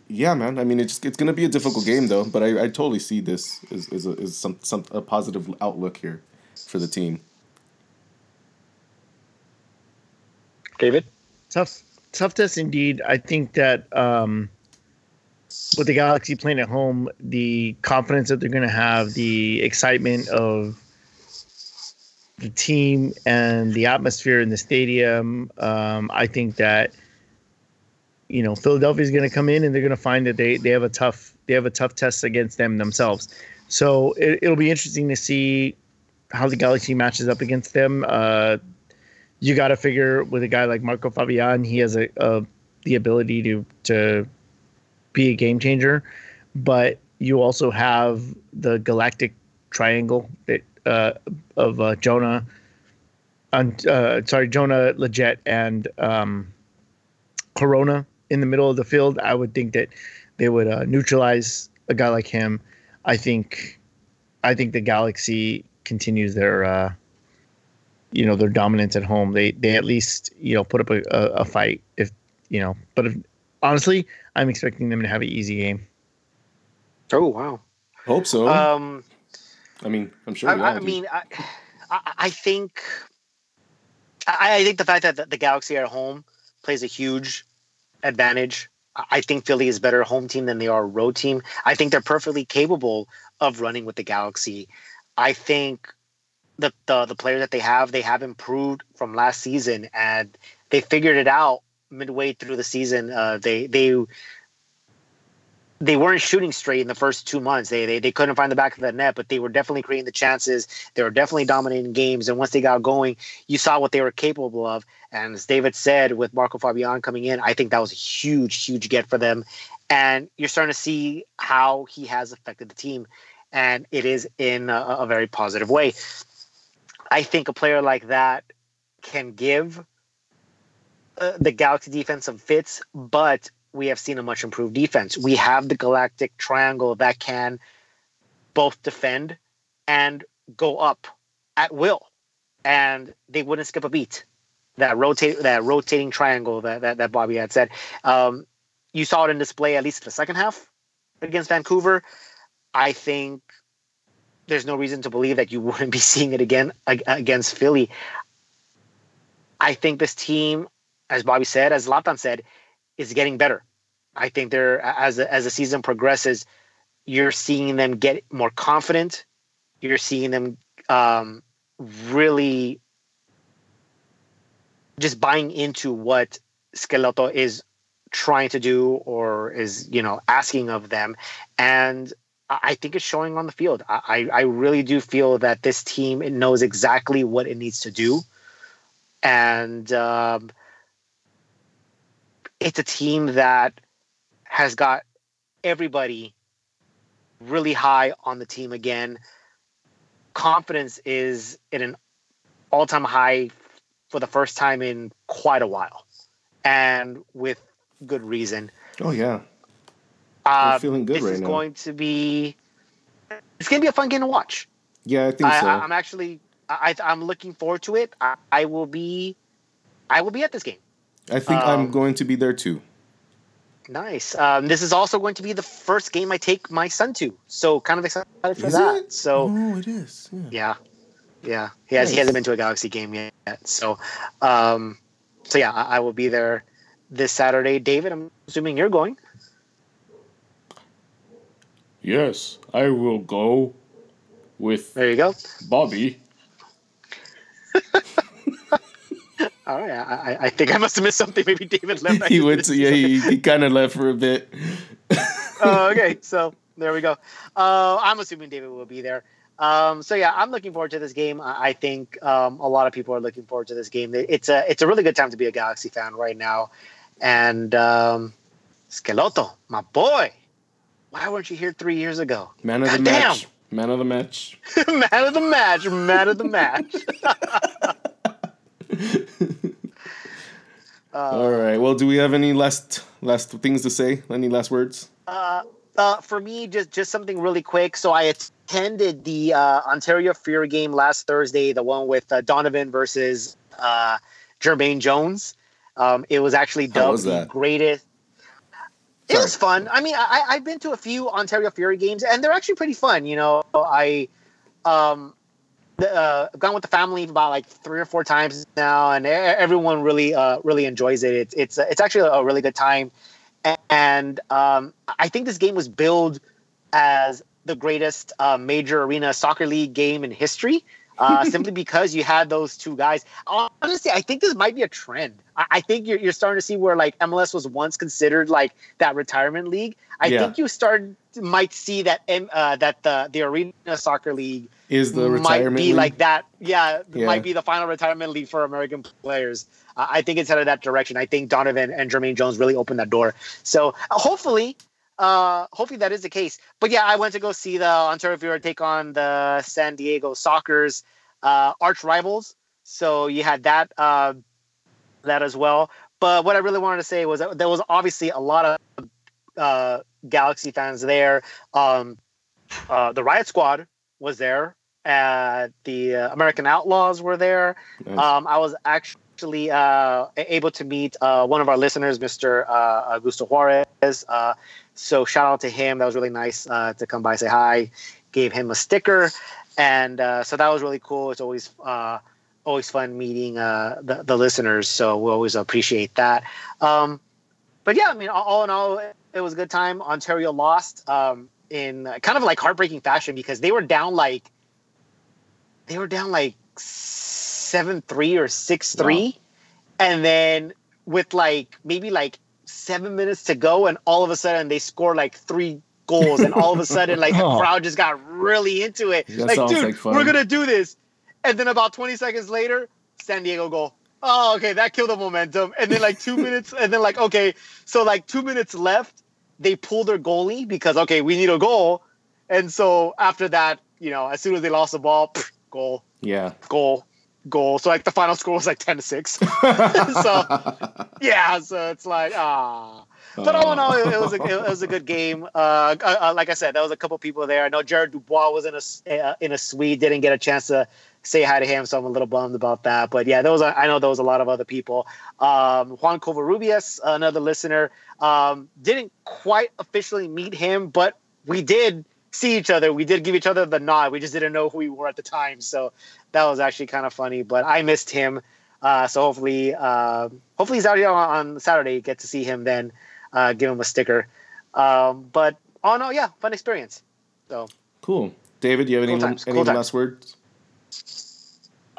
yeah, man. I mean, it's it's gonna be a difficult game though, but I, I totally see this as, as, a, as some some a positive outlook here for the team.
David?
Tough, tough test indeed. I think that um, with the Galaxy playing at home, the confidence that they're going to have, the excitement of the team and the atmosphere in the stadium. Um, I think that you know Philadelphia is going to come in and they're going to find that they they have a tough they have a tough test against them themselves. So it, it'll be interesting to see how the Galaxy matches up against them. Uh, you got to figure with a guy like Marco Fabian, he has a, a the ability to to be a game changer, but you also have the galactic triangle that uh, of uh, Jonah, uh, sorry, Jonah Lletget and um, Corona in the middle of the field. I would think that they would uh, neutralize a guy like him. I think, I think the Galaxy continues their, uh, you know, their dominance at home. They they at least you know put up a, a, a fight if you know. But if, honestly, I'm expecting them to have an easy game.
Oh wow!
Hope so.
Um,
I mean, I'm sure.
I,
all
I
do.
mean, I, I, I think, I, I think the fact that the, the Galaxy are at home plays a huge advantage. I think Philly is better home team than they are road team. I think they're perfectly capable of running with the Galaxy. I think the the the players that they have, they have improved from last season, and they figured it out midway through the season. Uh, they they they weren't shooting straight in the first two months. They, they they couldn't find the back of the net, but they were definitely creating the chances. They were definitely dominating games. And once they got going, you saw what they were capable of. And as David said, with Marco Fabian coming in, I think that was a huge, huge get for them. And you're starting to see how he has affected the team, and it is in a, a very positive way. I think a player like that can give uh, the Galaxy defense some fits, but we have seen a much improved defense. We have the Galactic Triangle that can both defend and go up at will, and they wouldn't skip a beat. That rotate, that rotating triangle that that, that Bobby had said. Um, you saw it in display at least the second half against Vancouver. I think there's no reason to believe that you wouldn't be seeing it again against Philly. I think this team, as Bobby said, as Latan said, is getting better. I think they're as the, as the season progresses, you're seeing them get more confident. You're seeing them um, really just buying into what Schelotto is trying to do or is you know asking of them, and I think it's showing on the field. I I really do feel that this team knows exactly what it needs to do, and. Um, it's a team that has got everybody really high on the team again. Confidence is at an all time high for the first time in quite a while, and with good reason.
oh yeah,
Uh,
feeling good
this
right
is
now.
going to be it's going to be a fun game to watch.
yeah. I think
I,
so.
I, I'm actually I, I'm looking forward to it. I, I will be I will be at this game.
I think I'm
um,
going to be there too.
Nice. Um, this is also going to be the first game I take my son to, so kind of excited for
Is
that.
it?
So
oh, it is. Yeah.
yeah, yeah, he has he
Nice.
hasn't been to a Galaxy game yet. So, um, so yeah, I, I will be there this Saturday. David, I'm assuming you're going.
Yes, I will go with
There you go.
Bobby.
All right, I, I, think I must have missed something. Maybe David left.
he went to yeah. He, he kind of left for a bit.
Oh, okay, so there we go. Uh, I'm assuming David will be there. Um, so yeah, I'm looking forward to this game. I, think um, a lot of people are looking forward to this game. It's a it's a really good time to be a Galaxy fan right now. And um, Schelotto, my boy, why weren't you here three years ago?
Man of the
Goddamn.
match. Man of the match.
man of the match, man of the match.
All right. Well, do we have any last last things to say? Any last words?
Uh, uh, for me, just just something really quick. So I attended the uh, Ontario Fury game last Thursday, the one with uh, Donovan versus uh, Jermaine Jones. Um, it was actually dubbed
was
the greatest. It
Sorry.
was fun. I mean, I, I've been to a few Ontario Fury games, and they're actually pretty fun. You know, I um, the, uh, gone with the family about like three or four times now, and everyone really uh, really enjoys it. It's it's it's actually a really good time, and um, I think this game was billed as the greatest uh, major arena soccer league game in history. Uh, simply because you had those two guys. Honestly, I think this might be a trend. I, I think you're, you're starting to see where like MLS was once considered like that retirement league. I
Yeah.
think you start might see that M- uh, that the the arena soccer league
Is the retirement might
be
league?
like that. Yeah,
Yeah.
might be the final retirement league for American players. Uh, I think it's headed that direction. I think Donovan and Jermaine Jones really opened that door. So uh, hopefully, uh, hopefully that is the case. But yeah, I went to go see the Ontario Fury take on the San Diego Sockers uh, arch rivals. So you had that uh, that as well. But what I really wanted to say was that there was obviously a lot of uh, Galaxy fans there. Um, uh, the Riot Squad was there. Uh, the uh, American Outlaws were there.
Nice.
Um, I was actually uh, able to meet uh, one of our listeners, Mr. Uh, Augusto Juarez. Uh, so shout out to him. That was really nice uh, to come by, say hi, gave him a sticker, and uh, so that was really cool. It's always always fun meeting the, the listeners. So we always appreciate that. Um, but yeah, I mean, all- all in all, it was a good time. Ontario lost um, in kind of like heartbreaking fashion because they were down like they were down like seven three or six three, and then with like maybe like seven minutes to go, and all of a sudden they score like three goals, and all of a sudden like the
Oh.
crowd just got really into it.
That
like, dude,
like
we're gonna do this, and then about twenty seconds later, San Diego goal. Oh, okay, that killed the momentum. And then like two minutes, and then like okay, so like two minutes left, they pull their goalie because okay, we need a goal, and so after that, you know, as soon as they lost the ball, pff, goal,
yeah.
goal, goal. So like the final score was like ten to six. so yeah, so it's like ah. But all in all, it, was a it was a good game. Uh, uh, uh, like I said, there was a couple people there. I know Jared Dubois was in a uh, in a suite, didn't get a chance to say hi to him, so I'm a little bummed about that. But yeah, there was a, I know there was a lot of other people. Um, Juan Covarrubias, another listener, um, didn't quite officially meet him, but we did see each other. We did give each other the nod. We just didn't know who we were at the time, so that was actually kind of funny. But I missed him, uh, so hopefully, uh, hopefully he's out here on, on Saturday. Get to see him then, uh, give him a sticker. Um, but oh no, yeah, fun experience. So
Cool. David, do you have any,
times,
any
cool times.
last words?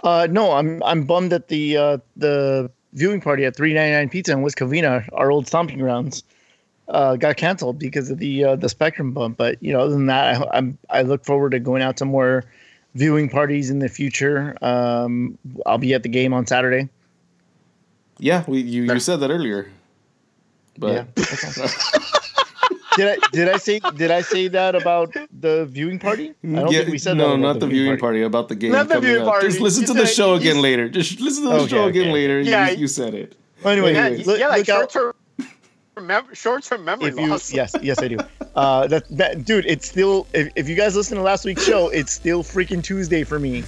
Uh, no, I'm I'm bummed that the uh, the viewing party at 399 Pizza in West Covina, our old stomping grounds, uh, got canceled because of the uh, the Spectrum bump. But you know, other than that, I, I'm I look forward to going out to more viewing parties in the future. Um, I'll be at the game on Saturday.
Yeah, we you, you said that earlier. But
Did I did I say did I say that about the viewing party? I don't
Yeah,
think we said
no,
that. about
not the viewing party. about the game.
Not the viewing
up.
party.
Just listen
You
to the show
you-
again later. Just listen to the
Okay,
show again
okay.
later.
Yeah,
you, you said it.
Well, anyway,
yeah,
look,
yeah, like
look out-
short term. Remember, short-term memory
if you
loss.
yes yes i do uh that that dude it's still if, if you guys listen to last week's show it's still freaking tuesday for me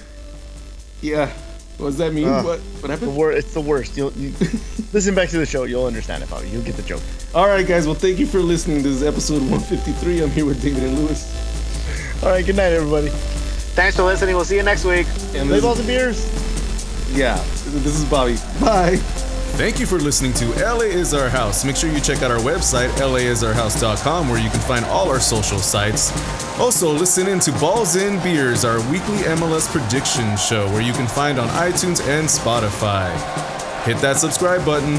Yeah. What does that mean?
Uh,
what what
the
happened?
wor- it's the worst you'll you, listen back to the show you'll understand it probably you'll get the joke
All right, guys. Well, thank you for listening. This is episode 153. I'm here with David and Lewis.
all right good night everybody
Thanks for listening. We'll see you next week.
And
play
this,
balls and beers
yeah, this is Bobby. Bye.
Thank you for listening to LA is Our House. Make sure you check out our website, laisourhouse.com, where you can find all our social sites. Also, listen in to Balls and Beers, our weekly MLS prediction show, where you can find on iTunes and Spotify. Hit that subscribe button.